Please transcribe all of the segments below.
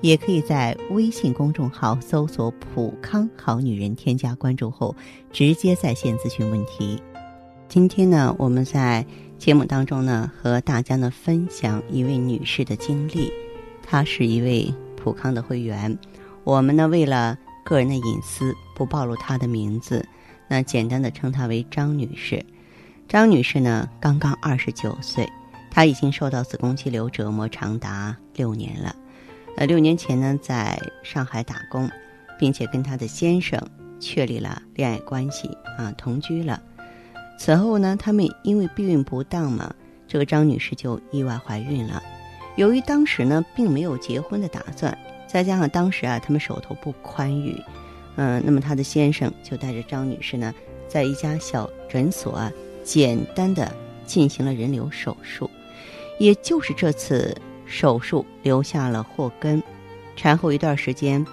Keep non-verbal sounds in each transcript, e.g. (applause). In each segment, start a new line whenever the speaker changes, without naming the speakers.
也可以在微信公众号搜索“普康好女人”，添加关注后直接在线咨询问题。今天呢，我们在节目当中呢，和大家呢分享一位女士的经历，她是一位普康的会员，我们呢为了。个人的隐私不暴露她的名字，那简单的称她为张女士。张女士呢，刚刚二十九岁，她已经受到子宫肌瘤折磨长达六年了。呃，六年前呢，在上海打工，并且跟她的先生确立了恋爱关系啊，同居了。此后呢，他们因为避孕不当嘛，这个张女士就意外怀孕了。由于当时呢，并没有结婚的打算。再加上当时啊，他们手头不宽裕，嗯，那么他的先生就带着张女士呢，在一家小诊所啊，简单的进行了人流手术。也就是这次手术留下了祸根，产后一段时间，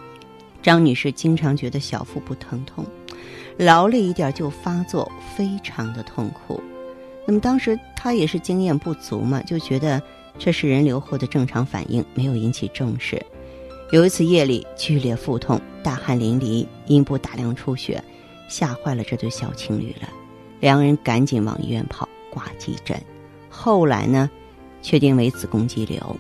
张女士经常觉得小腹部疼痛，劳累一点就发作，非常的痛苦。那么当时她也是经验不足嘛，就觉得这是人流后的正常反应，没有引起重视。有一次夜里剧烈腹痛，大汗淋漓，阴部大量出血，吓坏了这对小情侣了。两人赶紧往医院跑，挂急诊。后来呢，确定为子宫肌瘤。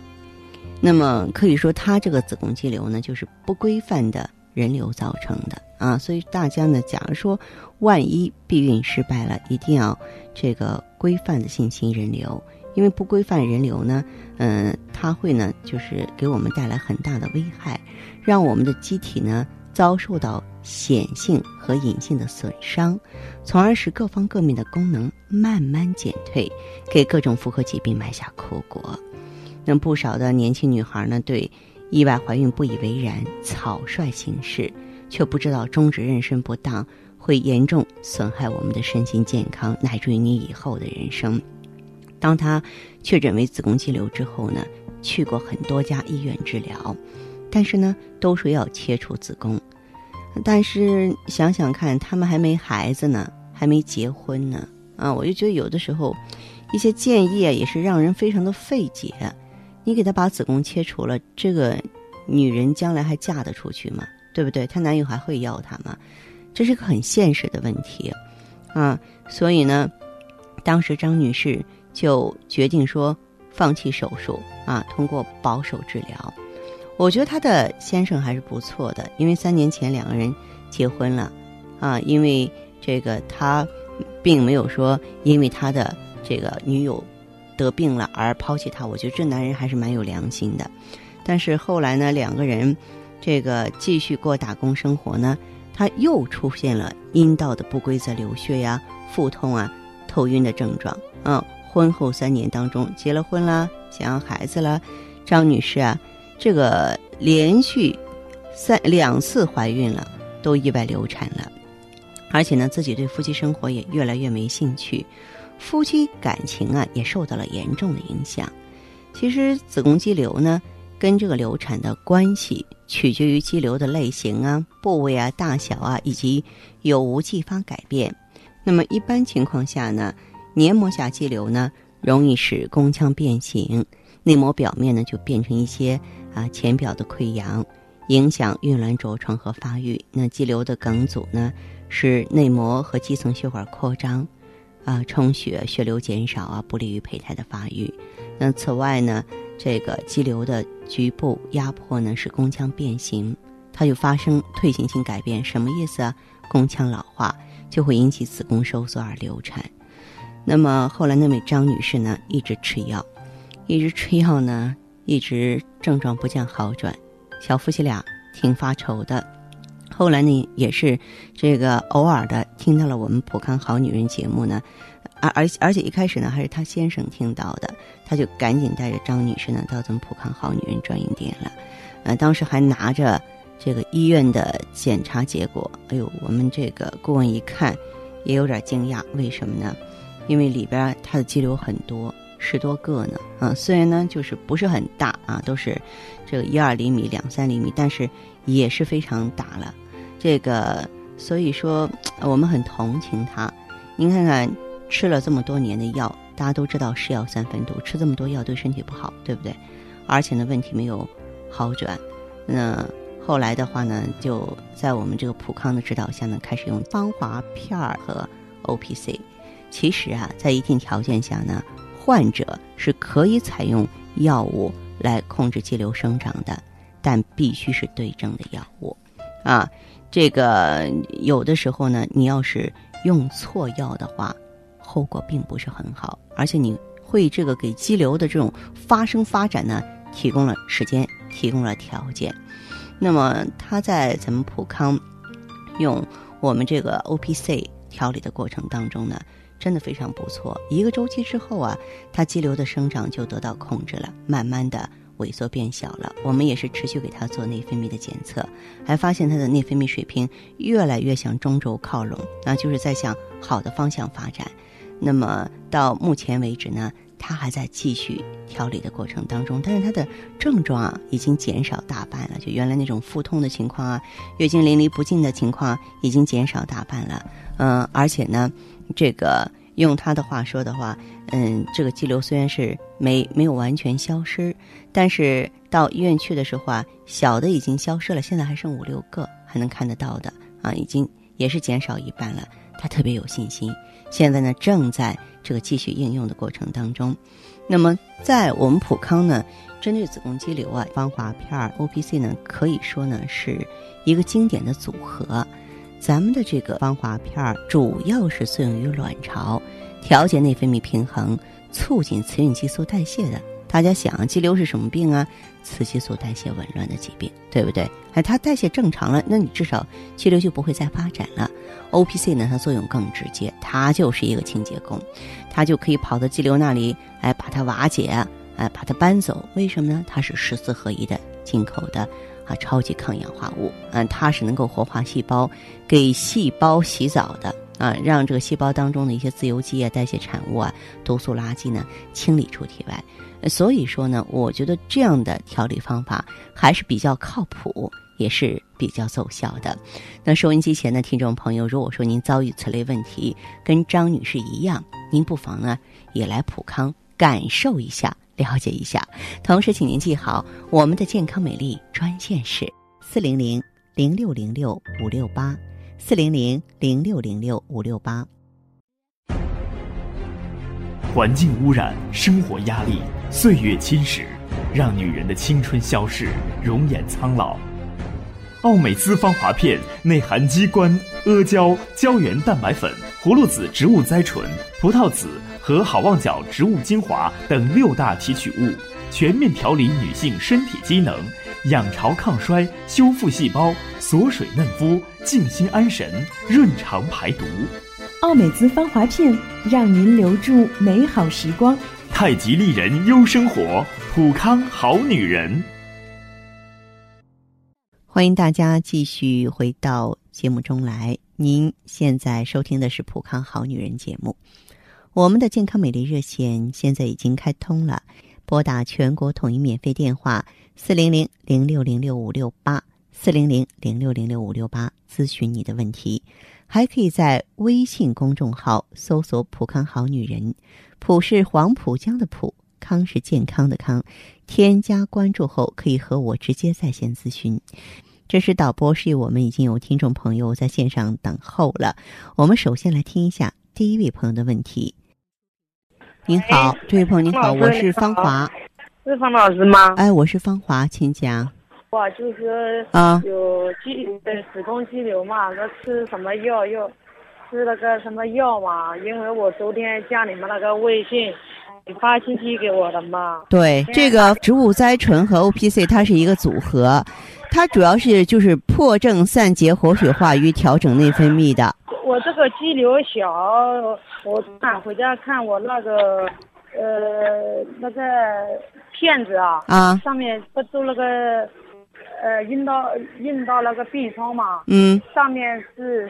那么可以说，他这个子宫肌瘤呢，就是不规范的人流造成的啊。所以大家呢，假如说万一避孕失败了，一定要这个规范的进行人流。因为不规范人流呢，嗯，它会呢，就是给我们带来很大的危害，让我们的机体呢遭受到显性和隐性的损伤，从而使各方各面的功能慢慢减退，给各种妇科疾病埋下苦果。那不少的年轻女孩呢，对意外怀孕不以为然，草率行事，却不知道终止妊娠不当会严重损害我们的身心健康，乃至于你以后的人生。当她确诊为子宫肌瘤之后呢，去过很多家医院治疗，但是呢，都说要切除子宫。但是想想看，他们还没孩子呢，还没结婚呢，啊，我就觉得有的时候，一些建议啊，也是让人非常的费解。你给她把子宫切除了，这个女人将来还嫁得出去吗？对不对？她男友还会要她吗？这是个很现实的问题，啊，所以呢，当时张女士。就决定说放弃手术啊，通过保守治疗。我觉得她的先生还是不错的，因为三年前两个人结婚了啊。因为这个他并没有说因为他的这个女友得病了而抛弃他，我觉得这男人还是蛮有良心的。但是后来呢，两个人这个继续过打工生活呢，他又出现了阴道的不规则流血呀、腹痛啊、头晕的症状，嗯。婚后三年当中，结了婚啦，想要孩子了，张女士啊，这个连续三两次怀孕了，都意外流产了，而且呢，自己对夫妻生活也越来越没兴趣，夫妻感情啊也受到了严重的影响。其实子宫肌瘤呢，跟这个流产的关系取决于肌瘤的类型啊、部位啊、大小啊，以及有无继发改变。那么一般情况下呢？黏膜下肌瘤呢，容易使宫腔变形，内膜表面呢就变成一些啊浅表的溃疡，影响孕卵着床和发育。那肌瘤的梗阻呢，使内膜和基层血管扩张，啊充血，血流减少啊，不利于胚胎的发育。那此外呢，这个肌瘤的局部压迫呢，使宫腔变形，它就发生退行性改变。什么意思啊？宫腔老化就会引起子宫收缩而流产。那么后来，那位张女士呢，一直吃药，一直吃药呢，一直症状不见好转，小夫妻俩挺发愁的。后来呢，也是这个偶尔的听到了我们普康好女人节目呢，而而而且一开始呢，还是他先生听到的，他就赶紧带着张女士呢到咱们普康好女人专营店了，呃，当时还拿着这个医院的检查结果，哎呦，我们这个顾问一看。也有点惊讶，为什么呢？因为里边它的肌瘤很多，十多个呢。啊，虽然呢就是不是很大啊，都是这个一二厘米、两三厘米，但是也是非常大了。这个所以说我们很同情他。您看看吃了这么多年的药，大家都知道是药三分毒，吃这么多药对身体不好，对不对？而且呢问题没有好转，那。后来的话呢，就在我们这个普康的指导下呢，开始用芳华片儿和 O P C。其实啊，在一定条件下呢，患者是可以采用药物来控制肌瘤生长的，但必须是对症的药物。啊，这个有的时候呢，你要是用错药的话，后果并不是很好，而且你会这个给肌瘤的这种发生发展呢，提供了时间，提供了条件。那么他在咱们普康用我们这个 O P C 调理的过程当中呢，真的非常不错。一个周期之后啊，它肌瘤的生长就得到控制了，慢慢的萎缩变小了。我们也是持续给他做内分泌的检测，还发现他的内分泌水平越来越向中轴靠拢，那就是在向好的方向发展。那么到目前为止呢？他还在继续调理的过程当中，但是他的症状啊已经减少大半了，就原来那种腹痛的情况啊，月经淋漓不尽的情况已经减少大半了。嗯，而且呢，这个用他的话说的话，嗯，这个肌瘤虽然是没没有完全消失，但是到医院去的时候啊，小的已经消失了，现在还剩五六个还能看得到的啊，已经也是减少一半了。他特别有信心，现在呢正在这个继续应用的过程当中。那么在我们普康呢，针对子宫肌瘤啊，芳华片 O P C 呢，可以说呢是一个经典的组合。咱们的这个芳华片儿主要是作用于卵巢，调节内分泌平衡，促进雌孕激素代谢的。大家想，肌瘤是什么病啊？雌激素代谢紊乱的疾病，对不对？哎，它代谢正常了，那你至少肌瘤就不会再发展了。O P C 呢，它作用更直接，它就是一个清洁工，它就可以跑到肌瘤那里，哎，把它瓦解，哎，把它搬走。为什么呢？它是十四合一的进口的啊，超级抗氧化物，嗯，它是能够活化细胞，给细胞洗澡的啊，让这个细胞当中的一些自由基啊、代谢产物啊、毒素垃圾呢清理出体外。所以说呢，我觉得这样的调理方法还是比较靠谱，也是比较奏效的。那收音机前的听众朋友，如果说您遭遇此类问题，跟张女士一样，您不妨呢也来普康感受一下，了解一下。同时，请您记好我们的健康美丽专线是四零零零六零六五六八四零零零六零六五六八。
环境污染，生活压力。岁月侵蚀，让女人的青春消逝，容颜苍老。奥美姿芳华片内含鸡冠、阿胶、胶原蛋白粉、葫芦籽植物甾醇、葡萄籽和好望角植物精华等六大提取物，全面调理女性身体机能，养巢抗衰，修复细胞，锁水嫩肤，静心安神，润肠排毒。
奥美姿芳华片，让您留住美好时光。
太极丽人优生活，普康好女人。
欢迎大家继续回到节目中来。您现在收听的是普康好女人节目。我们的健康美丽热线现在已经开通了，拨打全国统一免费电话四零零零六零六五六八四零零零六零六五六八咨询你的问题，还可以在微信公众号搜索“普康好女人”。浦是黄浦江的浦，康是健康的康。添加关注后，可以和我直接在线咨询。这是导播示意，我们已经有听众朋友在线上等候了。我们首先来听一下第一位朋友的问题。您好，这位朋友您好，我是芳华。
是方老师吗？
哎，我是芳华，请讲。
我就是
啊，
有肌呃子宫肌瘤嘛，那吃什么药要？吃了个什么药嘛？因为我昨天加你们那个微信，你发信息给我的嘛。
对，这个植物甾醇和 O P C 它是一个组合，它主要是就是破症散结活血化瘀调整内分泌的。
我这个肌瘤小，我看回家看我那个呃那个片子啊，
啊，
上面不都那个呃印到印到那个 B 超嘛，
嗯，
上面是。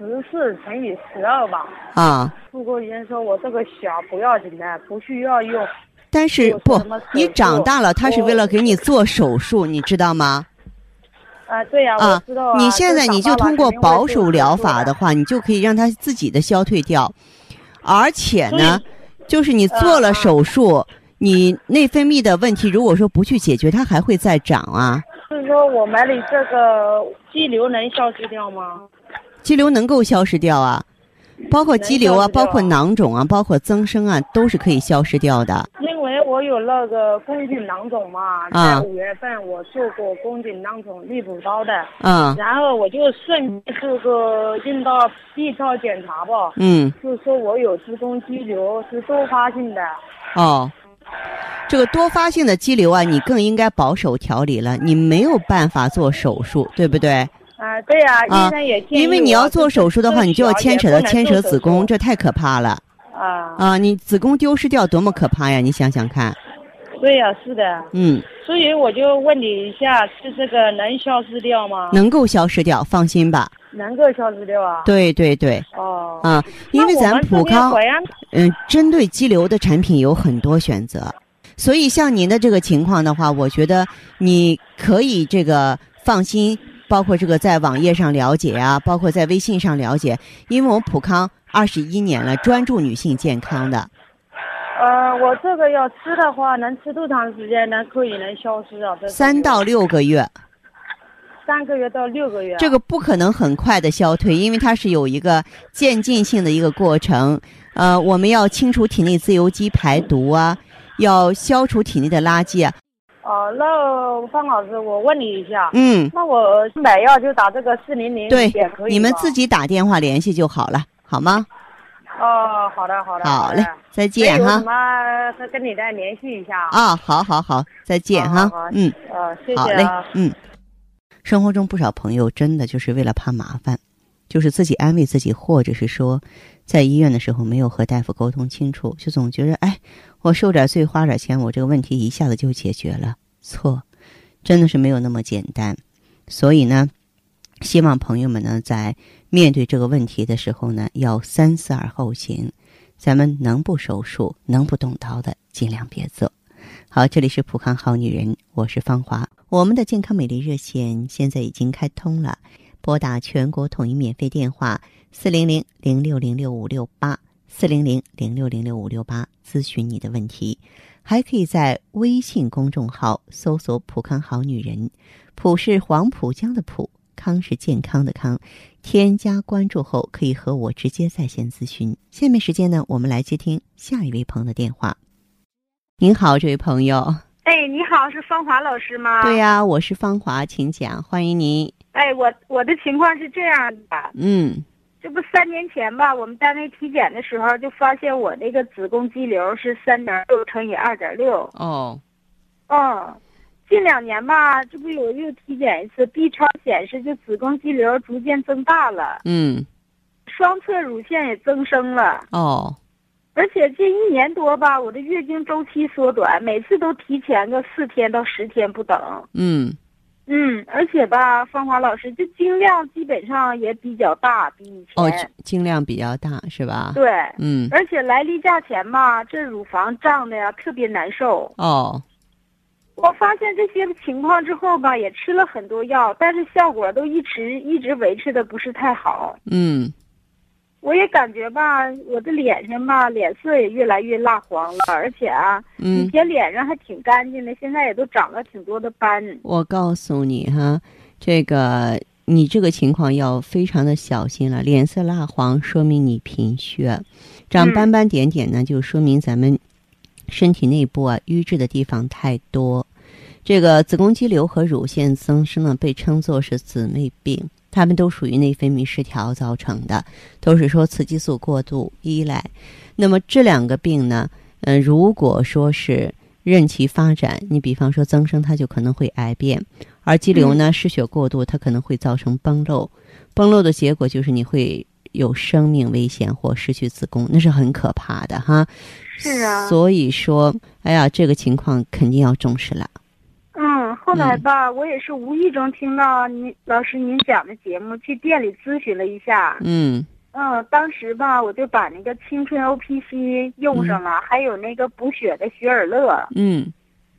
十四乘以十二吧。
啊，
妇科医生说我这个小不要紧的，不需要用。
但是不你长大了，他是为了给你做手术，你知道吗？
啊，对呀、
啊
我知道啊。
你现在你就通过保守疗法的话，你就可以让它自己的消退掉，而且呢，就是你做了
啊
手术，你内分泌的问题如果说不去解决，它还会再长啊。
就是说我买你这个肌瘤能消失掉吗？
肌瘤能够消失掉啊，包括肌瘤啊，包括囊肿啊，包括增生啊，都是可以消失掉的。
因为我有那个宫颈囊肿嘛，
啊。
在五月份我做过宫颈囊肿滤补刀的，
嗯
然后我就顺这个阴道 B 超检查吧，
嗯，
就是说我有子宫肌瘤，是多发性的。
哦，这个多发性的肌瘤啊，你更应该保守调理了，你没有办法做手术，对不对？
啊，对呀、
啊
医生也建议
因为你要做手术的话，你就要牵扯到牵扯子宫，这太可怕了
啊，
啊！你子宫丢失掉多么可怕呀！你想想看，
对呀、是的，
嗯，
所以我就问你一下，是这个能消失掉吗？
能够消失掉，放心吧。
能够消失掉啊？
对对对，
哦，
啊，因为咱
们
普康嗯，针对肌瘤的产品有很多选择，所以像您的这个情况的话，我觉得你可以这个放心，包括这个在网页上了解啊，包括在微信上了解，因为我们普康二十一年了，(laughs) 专注女性健康的。
呃，我这个要吃的话，能吃多长时间能可以能消失啊？
三到六个月，
三个月到六个月啊。
这个不可能很快的消退，因为它是有一个渐进性的一个过程。呃，我们要清除体内自由基排毒啊，要消除体内的垃圾啊。
哦，那方老师，我问你一下，
嗯，
那我买药就打这个四零零
对你们自。己打电话联系就好了，好吗？
哦，好的，好的，
好嘞，再见哈
什。么再跟你再联系一下。
啊，好好好，再见哈。嗯，
呃，谢
好嘞
谢啊。，
嗯。生活中不少朋友真的就是为了怕麻烦，就是自己安慰自己，或者是说，在医院的时候没有和大夫沟通清楚，就总觉得哎，我受点罪花点钱，我这个问题一下子就解决了。错，真的是没有那么简单。所以呢，希望朋友们呢，在面对这个问题的时候呢，要三思而后行。咱们能不手术、能不动刀的，尽量别做。好，这里是普康好女人，我是芳华。我们的健康美丽热线现在已经开通了，拨打全国统一免费电话四零零零六零六五六八四零零零六零六五六八咨询你的问题，还可以在微信公众号搜索“普康好女人”，普是黄浦江的浦，康是健康的康。添加关注后，可以和我直接在线咨询。下面时间呢，我们来接听下一位朋友的电话。您好，这位朋友。
哎，你好，是芳华老师吗？
对、呀、我是芳华，请讲，欢迎您。
哎，我我的情况是这样的，
嗯
这不三年前吧，我们单位体检的时候就发现我那个子宫肌瘤是三点六乘以二点六。
哦
嗯，近两年吧，这不有又体检一次，B 超显示就子宫肌瘤逐渐增大了，
嗯
双侧乳腺也增生了，
哦
而且近一年多吧，我的月经周期缩短，每次都提前个四天到十天不等。
嗯
嗯，而且吧，芳华老师，这经量基本上也比较大，比以前。
哦，经量比较大是吧？
对，
嗯
而且来例假前吧，这乳房胀的呀特别难受。
哦
我发现这些情况之后吧，也吃了很多药，但是效果都一直一直维持的不是太好。
嗯
我也感觉吧，我的脸上吧，脸色也越来越蜡黄了，而且啊，以
嗯，
前脸上还挺干净的，现在也都长了挺多的斑。
我告诉你哈，这个你这个情况要非常的小心了。脸色蜡黄说明你贫血，长
嗯
斑斑点点呢，就说明咱们身体内部啊瘀滞的地方太多。这个子宫肌瘤和乳腺增生呢，被称作是姊妹病，它们都属于内分泌失调造成的，都是说雌激素过度依赖。那么这两个病呢，嗯、如果说是任其发展，你比方说增生，它就可能会癌变；而肌瘤呢，失血过度，它可能会造成崩漏。崩漏的结果就是你会有生命危险或失去子宫，那是很可怕的哈。
是啊
所以说，哎呀，这个情况肯定要重视了。
嗯，后来吧，我也是无意中听到您老师您讲的节目，去店里咨询了一下。
嗯
嗯，当时吧，我就把那个青春 O P C 用上了，还有那个补血的雪尔乐。
嗯，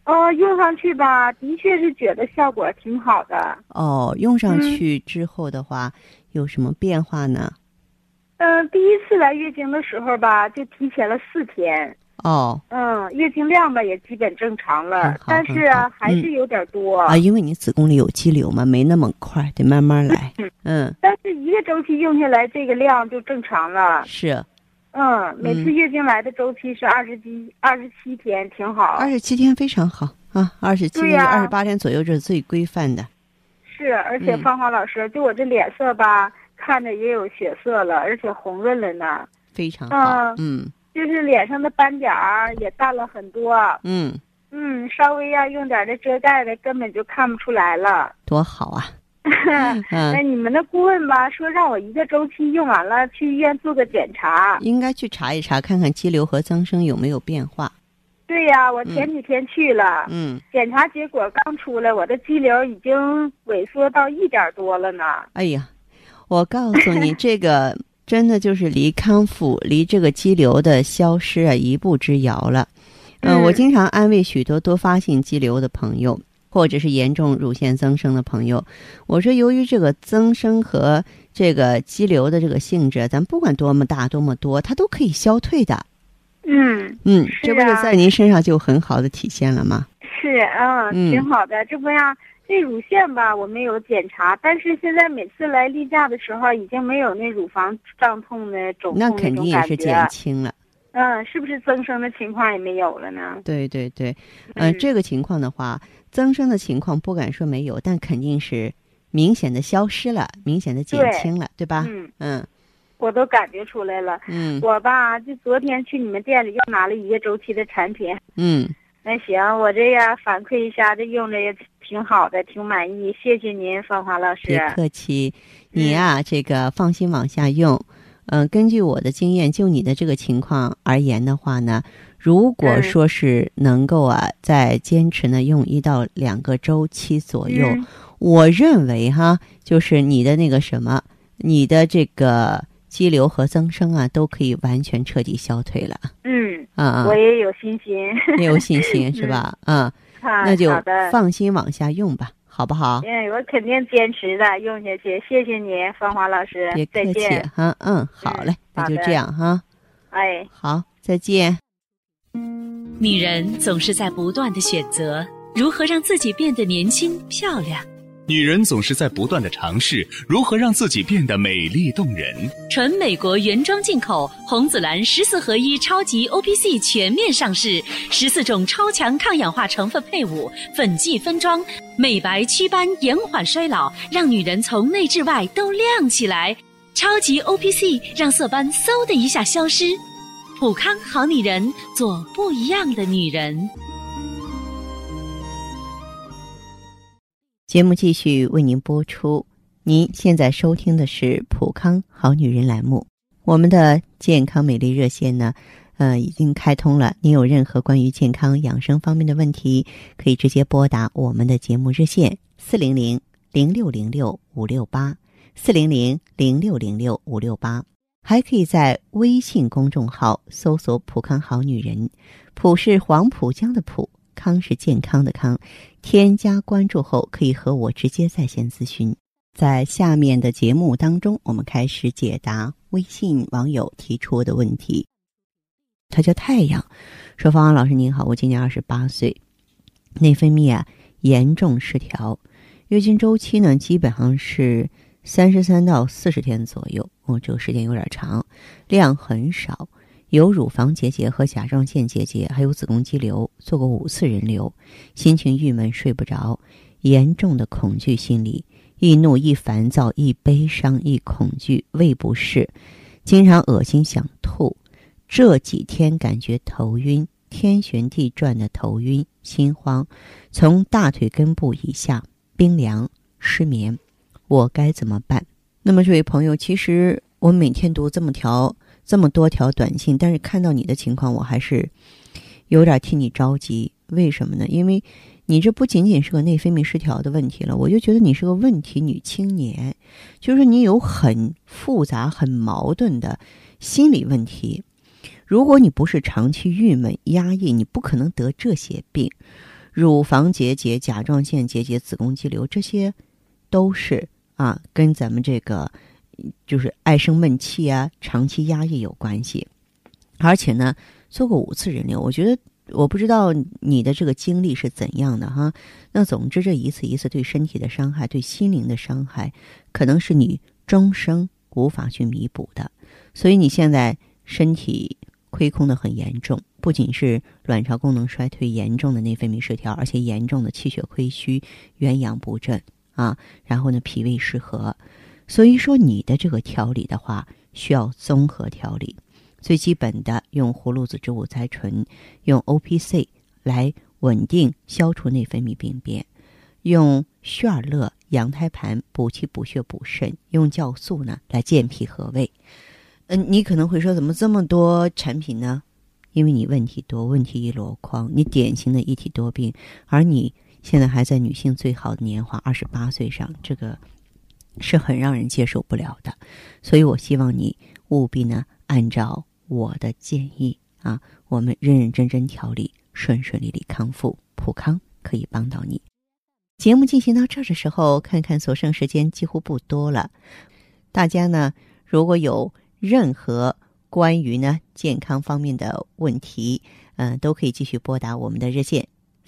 哦，用上去吧，的确是觉得效果挺好的。
哦，用上
嗯
去之后的话，有什么变化呢？
嗯、第一次来月经的时候吧，就提前了四天。
哦
嗯，月经量吧也基本正常了，但是啊还是有点多。
啊，因为你子宫里有肌瘤嘛，没那么快，得慢慢来。(laughs) 嗯，
但是一个周期用下来，这个量就正常了。
是
嗯，每次
嗯
月经来的周期是二十七二十七天，挺好。
二十七天非常好啊，二十七天二十八天左右这是最规范的。
是，而且
嗯
芳华老师，就我这脸色吧，看着也有血色了，而且红润了呢。
非常好，
啊
嗯
就是脸上的斑点儿也淡了很多。
嗯，
嗯，稍微要用点这遮盖的，根本就看不出来了。
多好啊！(laughs)
那
嗯，
你们的顾问吧，说让我一个周期用完了去医院做个检查。
应该去查一查，看看肌瘤和增生有没有变化。
对呀，我前几天去了，
嗯，
检查结果刚出来，我的肌瘤已经萎缩到一点多了呢。
哎呀，我告诉你，这个真的就是离康复、离这个肌瘤的消失啊一步之遥了。嗯、
嗯
我经常安慰许多多发性肌瘤的朋友，或者是严重乳腺增生的朋友，我说，由于这个增生和这个肌瘤的这个性质，咱不管多么大、多么多，它都可以消退的。
嗯，
嗯，这不是
啊
在您身上就很好的体现了吗？
是，啊，
嗯
挺好的。这不呀，这乳腺吧，我没有检查，但是现在每次来例假的时候，已经没有那乳房胀痛的肿痛
那肯定也是减轻了。
嗯，是不是增生的情况也没有了呢？
对对对，呃，
嗯
这个情况的话，增生的情况不敢说没有，但肯定是明显的消失了，明显的减轻了，对吧？
嗯，
嗯
我都感觉出来了。
嗯
我吧，就昨天去你们店里又拿了一个周期的产品。
嗯，
那行，我这样反馈一下，这用着也挺好的，挺满意，谢谢您，芳华老师
别。客气，你呀、这个放心往下用。嗯、根据我的经验，就你的这个情况而言的话呢，如果
嗯
说是能够啊，再坚持呢用一到两个周期左右，
嗯
我认为哈，就是你的那个什么，你的这个肌瘤和增生啊，都可以完全彻底消退了。
嗯，
啊啊
我，也有信心。
也有信心 (laughs) 是吧？嗯，
啊
那就。放心往下用吧，好不好？
嗯，我肯定坚持的，用下去。谢谢您，芳华老师
别，客气
见。
哈，嗯，好嘞，那就这样哈，
哎。
好，再见。
女人总是在不断的选择如何让自己变得年轻漂亮。
女人总是在不断的尝试如何让自己变得美丽动人。
纯美国原装进口红紫蓝十四合一超级 O P C 全面上市，十四种超强抗氧化成分配伍，粉剂分装，美白祛斑，延缓衰老，让女人从内至外都亮起来。超级 O P C 让色斑嗖的一下消失。普康好女人，做不一样的女人。
节目继续为您播出。您现在收听的是《普康好女人》栏目，我们的健康美丽热线呢，呃，已经开通了。您有任何关于健康养生方面的问题，可以直接拨打我们的节目热线四零零零六零六五六八四零零零六零六五六八，还可以在微信公众号搜索“普康好女人”，普是黄浦江的浦，康是健康的康。添加关注后，可以和我直接在线咨询。在下面的节目当中，我们开始解答微信网友提出的问题。他叫太阳，说：“方老师您好，我今年二十八岁，内分泌啊严重失调，月经周期呢基本上是三十三到四十天左右，哦，这个时间有点长，量很少。”有乳房结节和甲状腺结节，还有子宫肌瘤，做过五次人流，心情郁闷，睡不着，严重的恐惧心理，易怒、易烦躁、易悲伤、易恐惧，胃不适，经常恶心想吐。这几天感觉头晕，天旋地转的头晕，心慌，从大腿根部以下冰凉，失眠，我该怎么办？那么这位朋友，其实我每天读这么条。这么多条短信，但是看到你的情况，我还是有点替你着急。为什么呢？因为你这不仅仅是个内分泌失调的问题了，我就觉得你是个问题女青年，就是你有很复杂、很矛盾的心理问题。如果你不是长期郁闷、压抑，你不可能得这些病，乳房结节、甲状腺结节、子宫肌瘤，这些都是啊，跟咱们这个就是爱生闷气啊、长期压抑有关系。而且呢，做过五次人流，我觉得。我不知道你的这个经历是怎样的哈，那总之这一次一次对身体的伤害、对心灵的伤害，可能是你终生无法去弥补的。所以你现在身体亏空的很严重，不仅是卵巢功能衰退严重的内分泌失调，而且严重的气血亏虚、元阳不振啊，然后呢脾胃失和。所以说你的这个调理的话，需要综合调理。最基本的用葫芦籽植物甾醇，用 O P C 来稳定消除内分泌病变，用血尔乐羊胎盘补气补血补肾，用酵素呢来健脾和胃。嗯，你可能会说，怎么这么多产品呢？因为你问题多，问题一箩筐，你典型的一体多病，而你现在还在女性最好的年华二十八岁上，这个是很让人接受不了的。所以我希望你务必呢按照。我的建议啊，我们认认真真调理，顺顺利利康复，普康可以帮到你。节目进行到这儿的时候，看看所剩时间几乎不多了。大家呢，如果有任何关于呢健康方面的问题，嗯，都可以继续拨打我们的热线。